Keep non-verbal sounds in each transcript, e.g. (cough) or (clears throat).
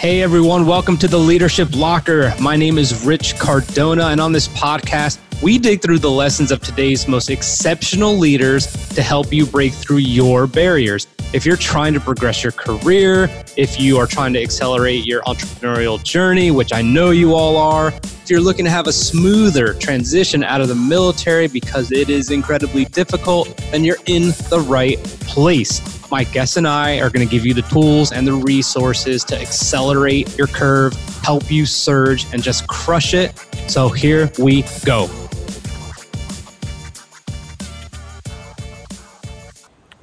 Hey everyone, welcome to the Leadership Locker. My name is Rich Cardona, and on this podcast, we dig through the lessons of today's most exceptional leaders to help you break through your barriers. If you're trying to progress your career, if you are trying to accelerate your entrepreneurial journey, which I know you all are, if you're looking to have a smoother transition out of the military because it is incredibly difficult, then you're in the right place. My guests and I are going to give you the tools and the resources to accelerate your curve, help you surge, and just crush it. So here we go.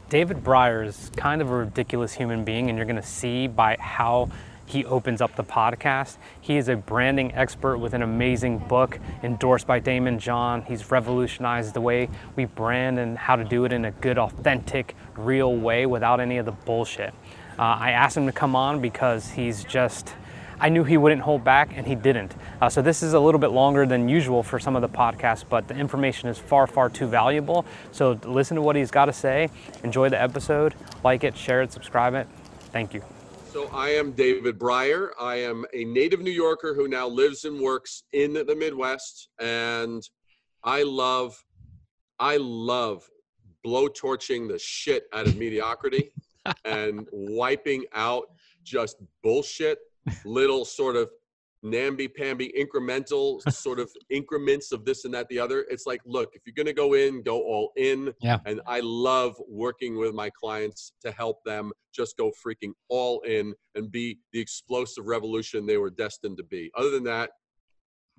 David Brier is kind of a ridiculous human being, and you're going to see by how he opens up the podcast. He is a branding expert with an amazing book endorsed by Daymond John. He's revolutionized the way we brand and how to do it in a good, authentic, real way without any of the bullshit. Uh, I asked him to come on because he's just, I knew he wouldn't hold back and he didn't. Uh, so this is a little bit longer than usual for some of the podcasts, but the information is far, far too valuable. So listen to what he's got to say, enjoy the episode, like it, share it, subscribe it. Thank you. So I am David Brier. I am a native New Yorker who now lives and works in the Midwest, and I love, I love blowtorching the shit out of mediocrity (laughs) and wiping out just bullshit, little sort of namby-pamby incremental (laughs) sort of increments of this and that the other it's like look if you're going to go in go all in. Yeah. And i love working with my clients to help them just go freaking all in and be the explosive revolution they were destined to be. Other than that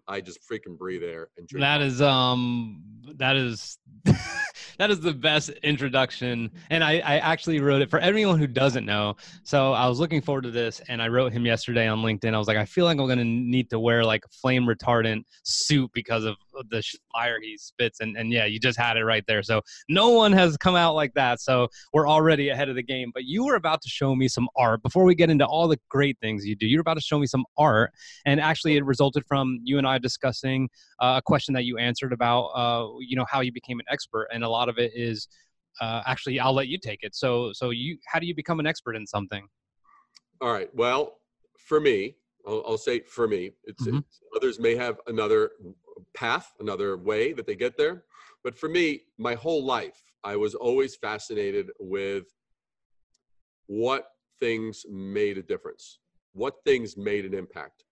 i just freaking breathe air and drink that is um that is (laughs) that is the best introduction. And I, I actually wrote it for everyone who doesn't know. So I was looking forward to this and I wrote him yesterday on LinkedIn. I was like, I feel like I'm going to need to wear like a flame retardant suit because of the fire he spits. And, and yeah, you just had it right there. So no one has come out like that. So we're already ahead of the game. But you were about to show me some art before we get into all the great things you do. You're about to show me some art. And actually, it resulted from you and I discussing uh, a question that you answered about, uh, you know, how you became an expert. And a lot of it is uh, actually, I'll let you take it. So, so you, how do you become an expert in something? All right. Well, for me, I'll, I'll say for me, it's, mm-hmm. it's, others may have another path, another way that they get there. But for me, my whole life, I was always fascinated with what things made a difference, what things made an impact.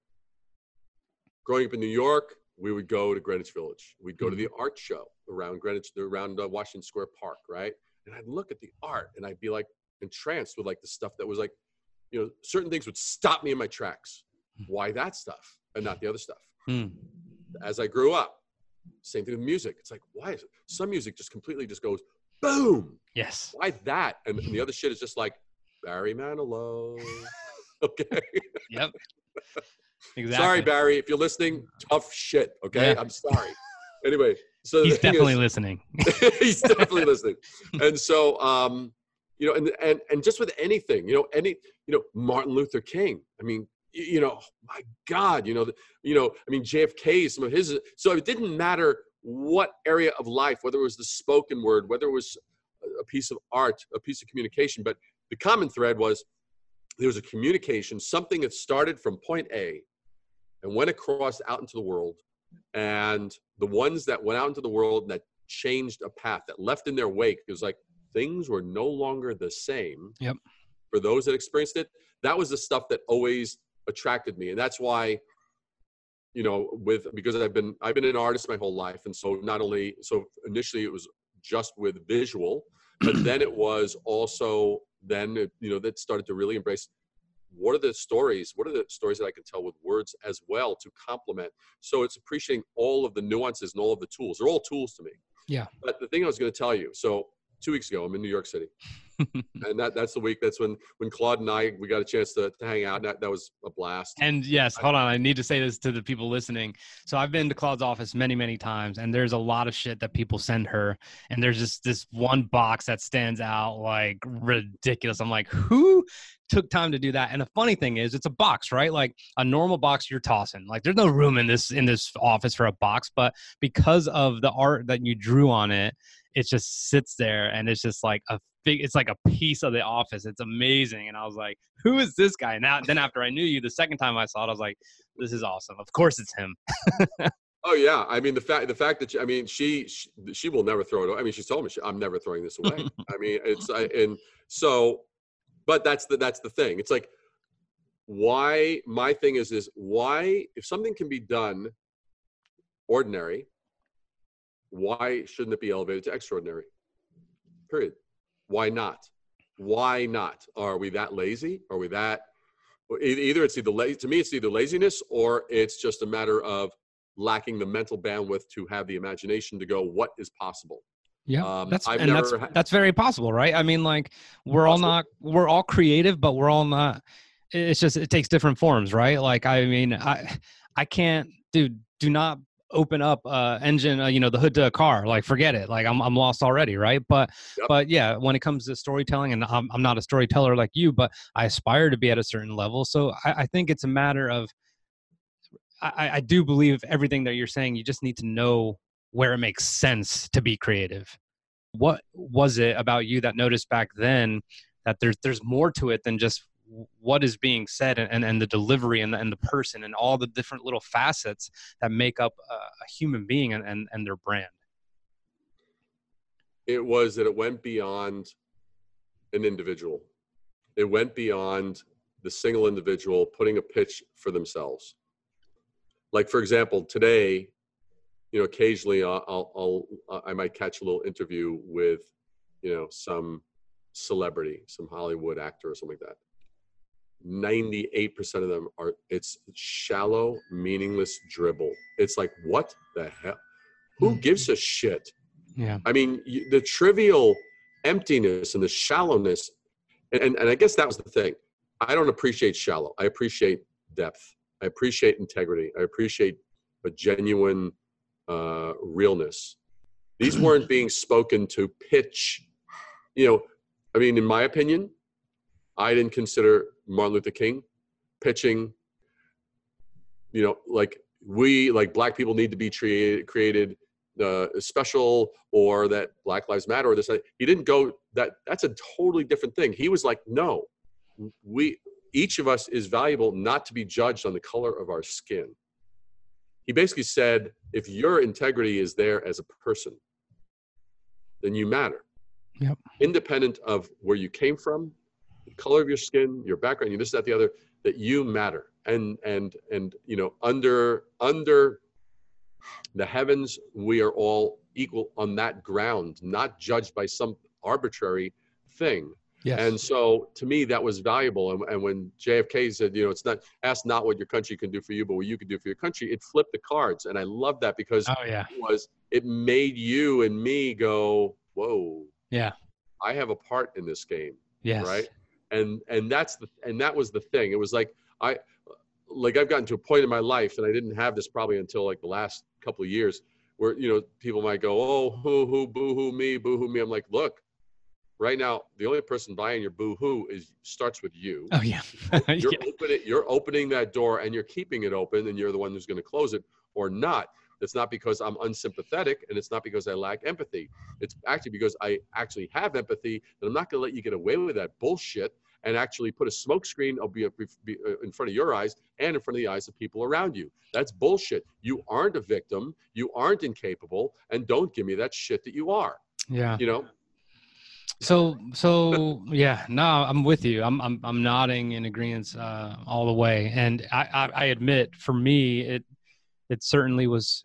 Growing up in New York, we would go to Greenwich Village. We'd go mm-hmm. to the art show around Greenwich, around uh, Washington Square Park, right? And I'd look at the art and I'd be like entranced with like the stuff that was like, you know, certain things would stop me in my tracks. Hmm. Why that stuff and not the other stuff? Mm. As I grew up, same thing with music. It's like, why is it? Some music just completely just goes boom. Yes. Why that? And, and the other shit is just like Barry Manilow. (laughs) okay. Yep. Exactly. Sorry, Barry, if you're listening, tough shit. Okay, yeah. I'm sorry. Anyway, so (laughs) he's definitely is, listening. he's definitely listening. And so, um, you know, and and and just with anything, you know, any, you know, Martin Luther King. I mean, you know, my God, you know, the, you know, I mean, JFK, some of his. So it didn't matter what area of life, whether it was the spoken word, whether it was a piece of art, a piece of communication, but the common thread was there was a communication, something that started from point A and went across out into the world. And the ones that went out into the world that changed a path, that left in their wake, it was like things were no longer the same. Yep. For those that experienced it, that was the stuff that always attracted me. And that's why, you know, with because I've been I've been an artist my whole life. And so not only so initially it was just with visual, but (clears throat) then it was also then you know that started to really embrace what are the stories what are the stories that i can tell with words as well to complement so it's appreciating all of the nuances and all of the tools they're all tools to me yeah but the thing i was going to tell you so two weeks ago i'm in new york city. (laughs) And that that's the week that's when when claude and i we got a chance to, to hang out that, that was a blast. And yes hold on i need to say this to the people listening. So i've been to claude's office many many times and there's a lot of shit that people send her and there's just this one box that stands out like ridiculous. I'm like who took time to do that? And the funny thing is it's a box right? Like a normal box you're tossing. Like there's no room in this in this office for a box but because of the art that you drew on it it just sits there and it's just like a big. It's like a piece of the office. It's amazing. And I was like, who is this guy? Now, then after I knew you, the second time I saw it, I was like, this is awesome. Of course, it's him. (laughs) oh yeah, I mean the fact the fact that she, I mean she, she, she will never throw it. Away. I mean she's told me she, I'm never throwing this away. (laughs) I mean it's I, and so, but that's the that's the thing. It's like why my thing is is why if something can be done ordinary why shouldn't it be elevated to extraordinary? Period. Why not? Why not? Are we that lazy? Are we that either it's either la- to me it's either laziness or it's just a matter of lacking the mental bandwidth to have the imagination to go what is possible? Yeah um, that's I've and that's ha- that's very possible right? I mean like we're possible. all not we're all creative but we're all not it's just it takes different forms right? Like i mean i i can't dude do not open up uh engine uh, you know the hood to a car like forget it like i'm, I'm lost already right but yep. but yeah when it comes to storytelling and I'm, I'm not a storyteller like you but i aspire to be at a certain level so i, I think it's a matter of I, I do believe everything that you're saying you just need to know where it makes sense to be creative what was it about you that noticed back then that there's there's more to it than just what is being said and, and, and the delivery and the, and the person and all the different little facets that make up a, a human being and, and, and their brand. It was that it went beyond an individual. It went beyond the single individual putting a pitch for themselves. Like for example today you know occasionally I'll, I'll, I'll i might catch a little interview with you know some celebrity some hollywood actor or something like that 98% of them are it's shallow meaningless dribble. It's like what the hell? Who hmm. gives a shit? Yeah. I mean the trivial emptiness and the shallowness and, and i guess that was the thing. I don't appreciate shallow. I appreciate depth. I appreciate integrity. I appreciate a genuine uh, realness. These weren't (clears throat) being spoken to pitch. You know i mean in my opinion I didn't consider Martin Luther King pitching, you know, like we, like black people need to be treated, created uh, special or that Black Lives Matter or this. He didn't go that, that's a totally different thing. He was like, no, we, each of us is valuable not to be judged on the color of our skin. He basically said, if your integrity is there as a person, then you matter. Yep. Independent of where you came from, color of your skin, your background, you this, that, the other, that you matter. And and and you know, under under the heavens, we are all equal on that ground, not judged by some arbitrary thing. Yes. And so to me, that was valuable. And, and when JFK said, you know, it's not ask not what your country can do for you, but what you can do for your country, it flipped the cards. And I love that because oh, yeah. it was it made you and me go, whoa. Yeah. I have a part in this game. Yes. Right and and that's the and that was the thing. It was like i like i've gotten to a point in my life and i didn't have this probably until like the last couple of years where you know people might go oh hoo hoo boo hoo me boo hoo me. I'm like look right now the only person buying your boo hoo is starts with you. Oh yeah. (laughs) You're (laughs) yeah. opening you're opening that door and you're keeping it open and you're the one who's going to close it or not it's not because I'm unsympathetic and it's not because I lack empathy. It's actually because I actually have empathy and I'm not going to let you get away with that bullshit and actually put a smokescreen uh, in front of your eyes and in front of the eyes of people around you. That's bullshit. You aren't a victim. You aren't incapable. And don't give me that shit that you are. Yeah. You know? So, so yeah, no, I'm with you. I'm, I'm, I'm nodding in agreement uh, all the way. And I, I, I admit for me, it, it certainly was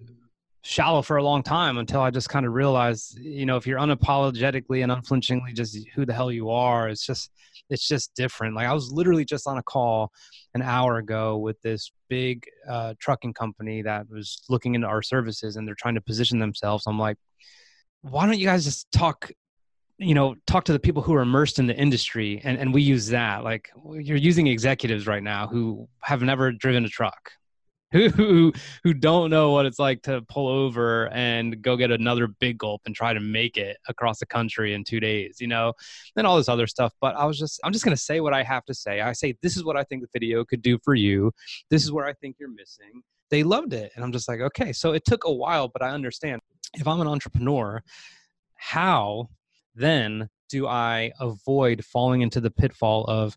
shallow for a long time until I just kind of realized, you know, if you're unapologetically and unflinchingly just who the hell you are, it's just it's just different. Like I was literally just on a call an hour ago with this big uh, trucking company that was looking into our services and they're trying to position themselves. I'm like, why don't you guys just talk you know talk to the people who are immersed in the industry and, and we use that like you're using executives right now who have never driven a truck (laughs) who who don't know what it's like to pull over and go get another big gulp and try to make it across the country in two days, you know, and all this other stuff. But I was just I'm just gonna say what I have to say. I say this is what I think the video could do for you. This is where I think you're missing. They loved it, and I'm just like, okay. So it took a while, but I understand. If I'm an entrepreneur, how then do I avoid falling into the pitfall of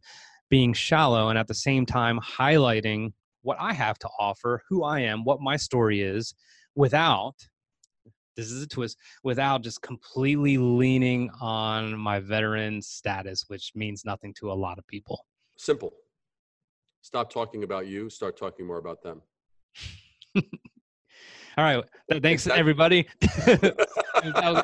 being shallow and at the same time highlighting what I have to offer, who I am, what my story is, without this is a twist without just completely leaning on my veteran status, which means nothing to a lot of people. Simple. Stop talking about you, start talking more about them. (laughs) All right. Thanks, everybody. (laughs) (laughs) how,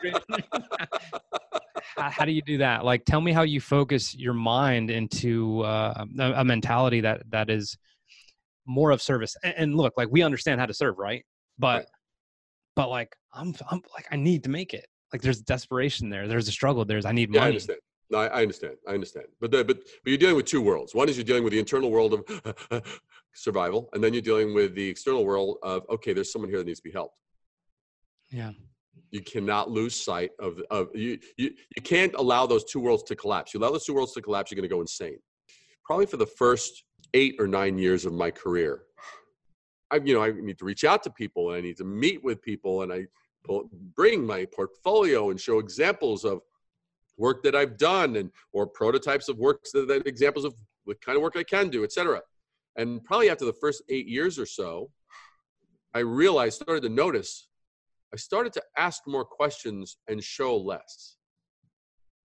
how, do you do that? Like, tell me how you focus your mind into uh, a, a, mentality that that is more of service. And, and, look, like we understand how to serve, right? But, right. but like, I'm, I'm like, I need to make it. Like, there's desperation there. There's a struggle. There's I need yeah, money. I understand. No, I, I understand. I understand. But the, but but you're dealing with two worlds. One is you're dealing with the internal world of (laughs) survival, and then you're dealing with the external world of okay, there's someone here that needs to be helped. Yeah. You cannot lose sight of of you. You you can't allow those two worlds to collapse. You allow those two worlds to collapse, you're going to go insane. Probably for the first eight or nine years of my career, I you know I need to reach out to people and I need to meet with people and I pull, bring my portfolio and show examples of work that I've done and or prototypes of works that, that examples of what kind of work I can do, etc. And probably after the first eight years or so, I realized, started to notice, I started to ask more questions and show less.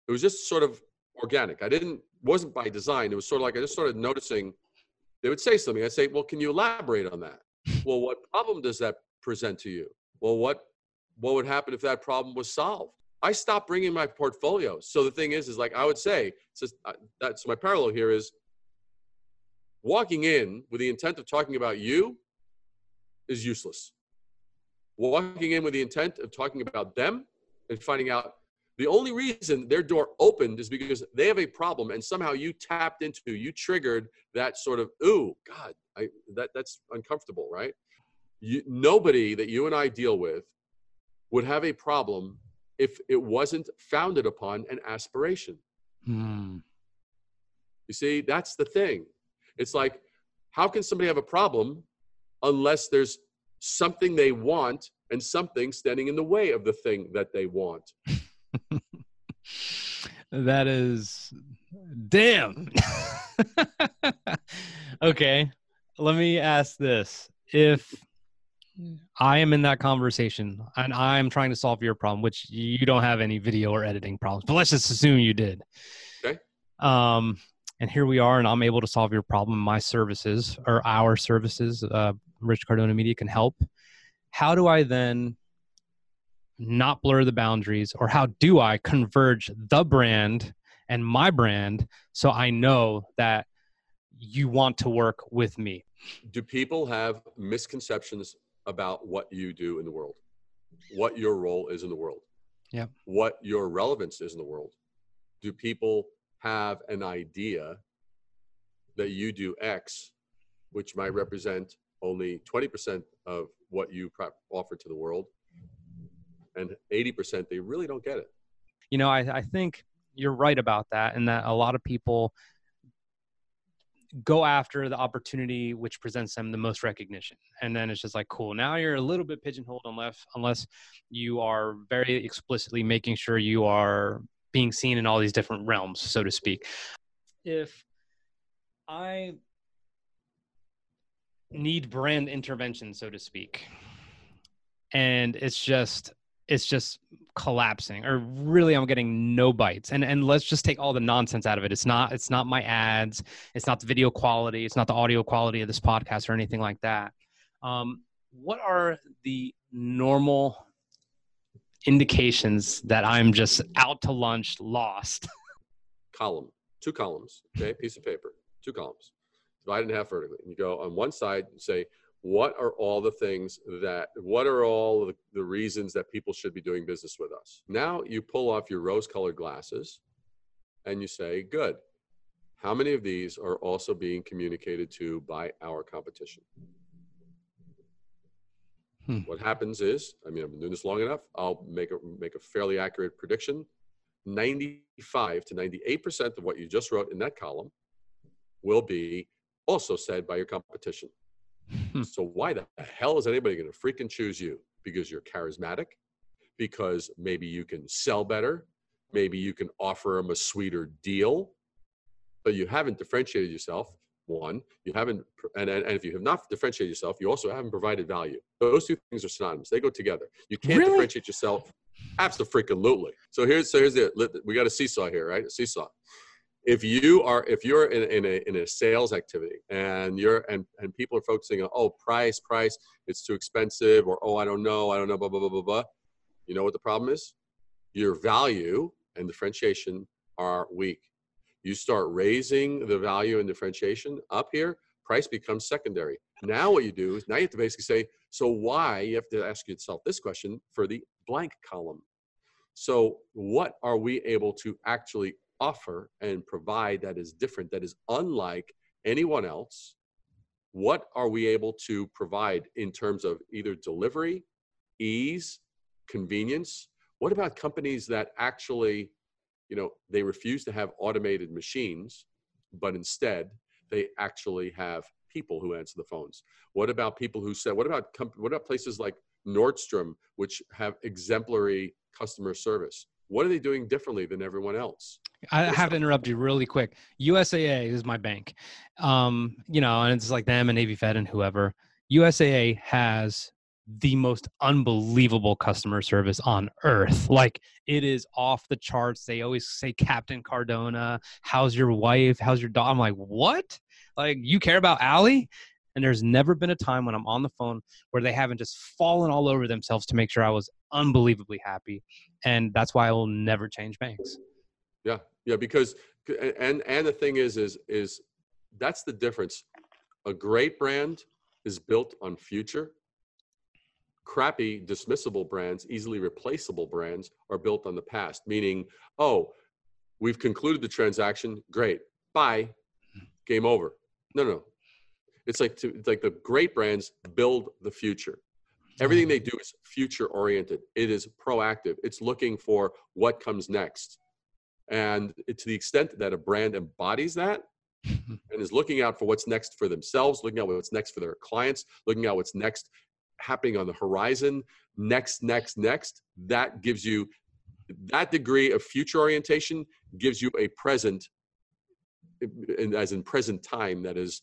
It was just sort of organic. I didn't wasn't by design. It was sort of like I just started noticing they would say something. I'd say, Well, can you elaborate on that? well, what problem does that present to you? Well, what what would happen if that problem was solved? I stopped bringing my portfolio. So the thing is, is like I would say, uh, that's my parallel here is walking in with the intent of talking about you is useless. Walking in with the intent of talking about them and finding out the only reason their door opened is because they have a problem and somehow you tapped into, you triggered that sort of, ooh, God, I, that, that's uncomfortable, right? You, nobody that you and I deal with would have a problem if it wasn't founded upon an aspiration. Hmm. You see, that's the thing. It's like, how can somebody have a problem unless there's something they want and something standing in the way of the thing that they want? (laughs) that is damn. okay, let me ask this. If I am in that conversation and I'm trying to solve your problem, which you don't have any video or editing problems, but let's just assume you did. Okay. Um, and here we are, and I'm able to solve your problem. My services or our services, uh, Rich Cardona Media can help. How do I then not blur the boundaries, or how do I converge the brand and my brand so I know that you want to work with me? Do people have misconceptions about what you do in the world, what your role is in the world, yeah, what your relevance is in the world? Do people have an idea that you do X, which might represent only 20% of what you offer to the world, and 80% they really don't get it. You know, I, I think you're right about that, and that a lot of people go after the opportunity which presents them the most recognition and then it's just like cool now you're a little bit pigeonholed unless unless you are very explicitly making sure you are being seen in all these different realms, so to speak. If I need brand intervention, so to speak, and it's just it's just collapsing or really i'm getting no bites. And and let's just take all the nonsense out of it. It's not it's not my ads. It's not the video quality. It's not the audio quality of this podcast or anything like that. Um, what are the normal indications that I'm just out to lunch, lost. (laughs) Column, two columns, okay, piece of paper, two columns, divided in half vertically. And you go on one side and say, what are all the things that, what are all the, the reasons that people should be doing business with us? Now you pull off your rose colored glasses and you say, good. How many of these are also being communicated to by our competition? Hmm. What happens is, I mean, I've been doing this long enough. I'll make a make a fairly accurate prediction. 95 to 98 percent of what you just wrote in that column will be also said by your competition. Hmm. So why the hell is anybody going to freaking choose you? Because you're charismatic, because maybe you can sell better, maybe you can offer them a sweeter deal, but you haven't differentiated yourself. One, you haven't, and, and if you have not differentiated yourself, you also haven't provided value. Those two things are synonymous. They go together. You can't Really? differentiate yourself. Absolutely. So here's so here's the we got a seesaw here, right? A seesaw. If you are if you're in, in a in a sales activity and you're and and people are focusing on oh price price it's too expensive or oh I don't know I don't know blah blah blah blah blah. You know what the problem is? Your value and differentiation are weak. You start raising the value and differentiation up here, price becomes secondary. Now what you do is now you have to basically say, so why? You have to ask yourself this question for the blank column. So what are we able to actually offer and provide that is different, that is unlike anyone else? What are we able to provide in terms of either delivery, ease, convenience? What about companies that actually, you know, they refuse to have automated machines, but instead they actually have people who answer the phones? What about people who said, what about comp- what about places like Nordstrom, which have exemplary customer service? What are they doing differently than everyone else? I have to interrupt you really quick. USAA is my bank. Um, you know, and it's like them and Navy Fed and whoever. USAA has the most unbelievable customer service on earth. Like it is off the charts. They always say Captain Cardona, how's your wife? How's your dog? I'm like, what? Like you care about Allie? And there's never been a time when I'm on the phone where they haven't just fallen all over themselves to make sure I was unbelievably happy. And that's why I will never change banks. Yeah, yeah, because and and the thing is, is is that's the difference. A great brand is built on future. Crappy, dismissible brands, easily replaceable brands, are built on the past. Meaning, oh, we've concluded the transaction. Great, bye, game over. No, no, it's like to, it's like the great brands build the future. Everything they do is future oriented. It is proactive. It's looking for what comes next. And to the extent that a brand embodies that (laughs) and is looking out for what's next for themselves, looking out what's next for their clients, looking out what's next happening on the horizon, next, next, next, that gives you that degree of future orientation gives you a present, and as in present time, that is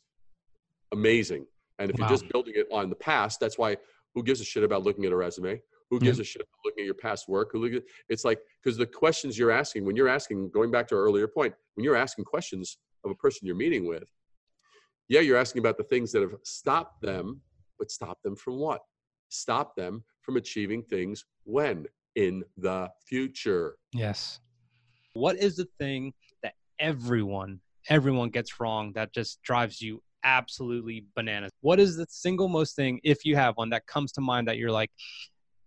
amazing. And if Wow. you're just building it on the past, that's why who gives a shit about looking at a resume? Who gives a shit about looking at your past work? Who look at, it's like because the questions you're asking when you're asking, going back to our earlier point, when you're asking questions of a person you're meeting with, yeah, you're asking about the things that have stopped them, but stop them from what? Stop them from achieving things when in the future. Yes. What is the thing that everyone, everyone gets wrong that just drives you absolutely bananas? What is the single most thing, if you have one, that comes to mind that you're like,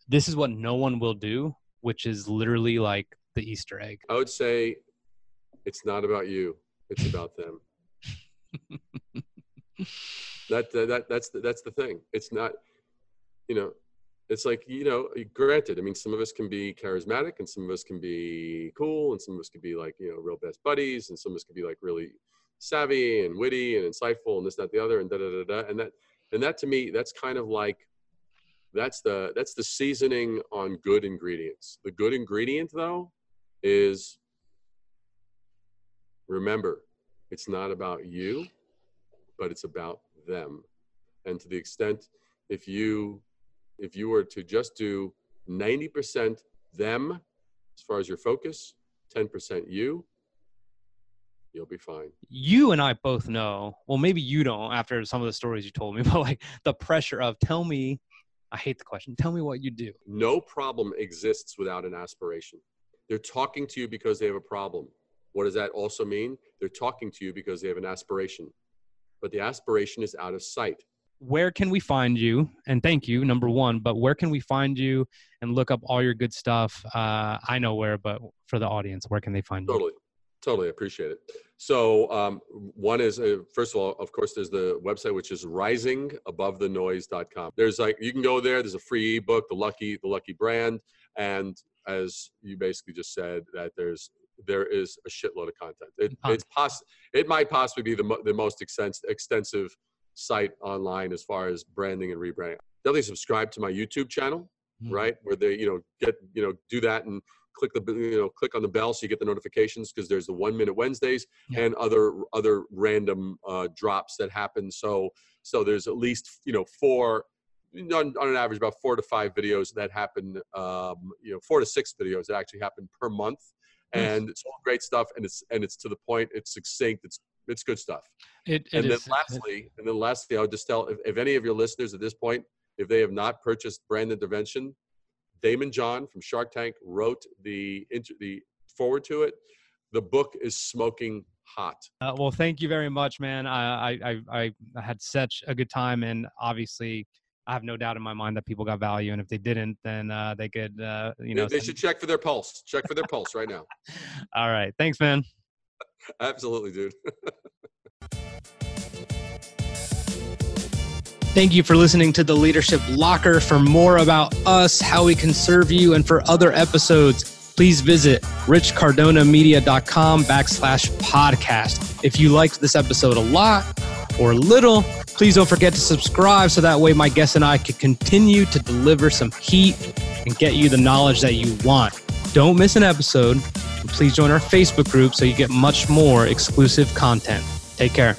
this is what no one will do, which is literally like the Easter egg? I would say it's not about you; it's about them. (laughs) that, that that that's the, that's the thing. It's not, you know, it's like you know. Granted, I mean, some of us can be charismatic, and some of us can be cool, and some of us can be like you know real best buddies, and some of us can be like really savvy and witty and insightful, and this, that, the other, and da da da da. And that and that to me, that's kind of like that's the that's the seasoning on good ingredients. The good ingredient though is remember it's not about you but it's about them and to the extent if you if you were to just do 90% them as far as your focus 10% you you'll be fine. You and I both know, well, maybe you don't after some of the stories you told me, (laughs) but like the pressure of tell me, I hate the question, tell me what you do. no problem exists without an aspiration. They're talking to you because they have a problem. What does that also mean? They're talking to you because they have an aspiration. But the aspiration is out of sight. Where can we find you? And thank you number one but where can we find you and look up all your good stuff? Uh, i know where but for the audience where can they find you? Totally, totally appreciate it. So um, one is uh, first of all, of course, there's the website which is risingabovethenoise.com. There's like you can go there. There's a free ebook, the Lucky, the Lucky Brand, and as you basically just said, that there's there is a shitload of content. It, it's poss- It might possibly be the mo- the most extens- extensive site online as far as branding and rebranding. Definitely subscribe to my YouTube channel Mhm. right? Where they, you know, get, you know, do that and click the you know click on the bell so you get the notifications because there's the one minute Wednesdays Yeah. and other other random uh, drops that happen. So so there's at least you know four on, on an average about four to five videos that happen um, you know four to six videos that actually happen per month Nice. and it's all great stuff and it's and it's to the point it's succinct it's it's good stuff It, it and then is- lastly and then lastly i would just tell if, if any of your listeners at this point if they have not purchased brand intervention Daymond John from shark tank wrote the the foreword to it the book is smoking hot Uh, well, thank you very much, man. I, I, I, I had such a good time, and obviously, I have no doubt in my mind that people got value. And if they didn't, then uh, they could, uh, you know. they, send- should check for their pulse check for their pulse right now (laughs) All right, thanks, man. (laughs) absolutely dude (laughs) Thank you for listening to the Leadership Locker. For more about us, how we can serve you, and for other episodes, please visit richcardonamedia.com backslash podcast. If you liked this episode a lot or little, please don't forget to subscribe so that way my guests and I can continue to deliver some heat and get you the knowledge that you want. Don't miss an episode. Please join our Facebook group so you get much more exclusive content. Take care.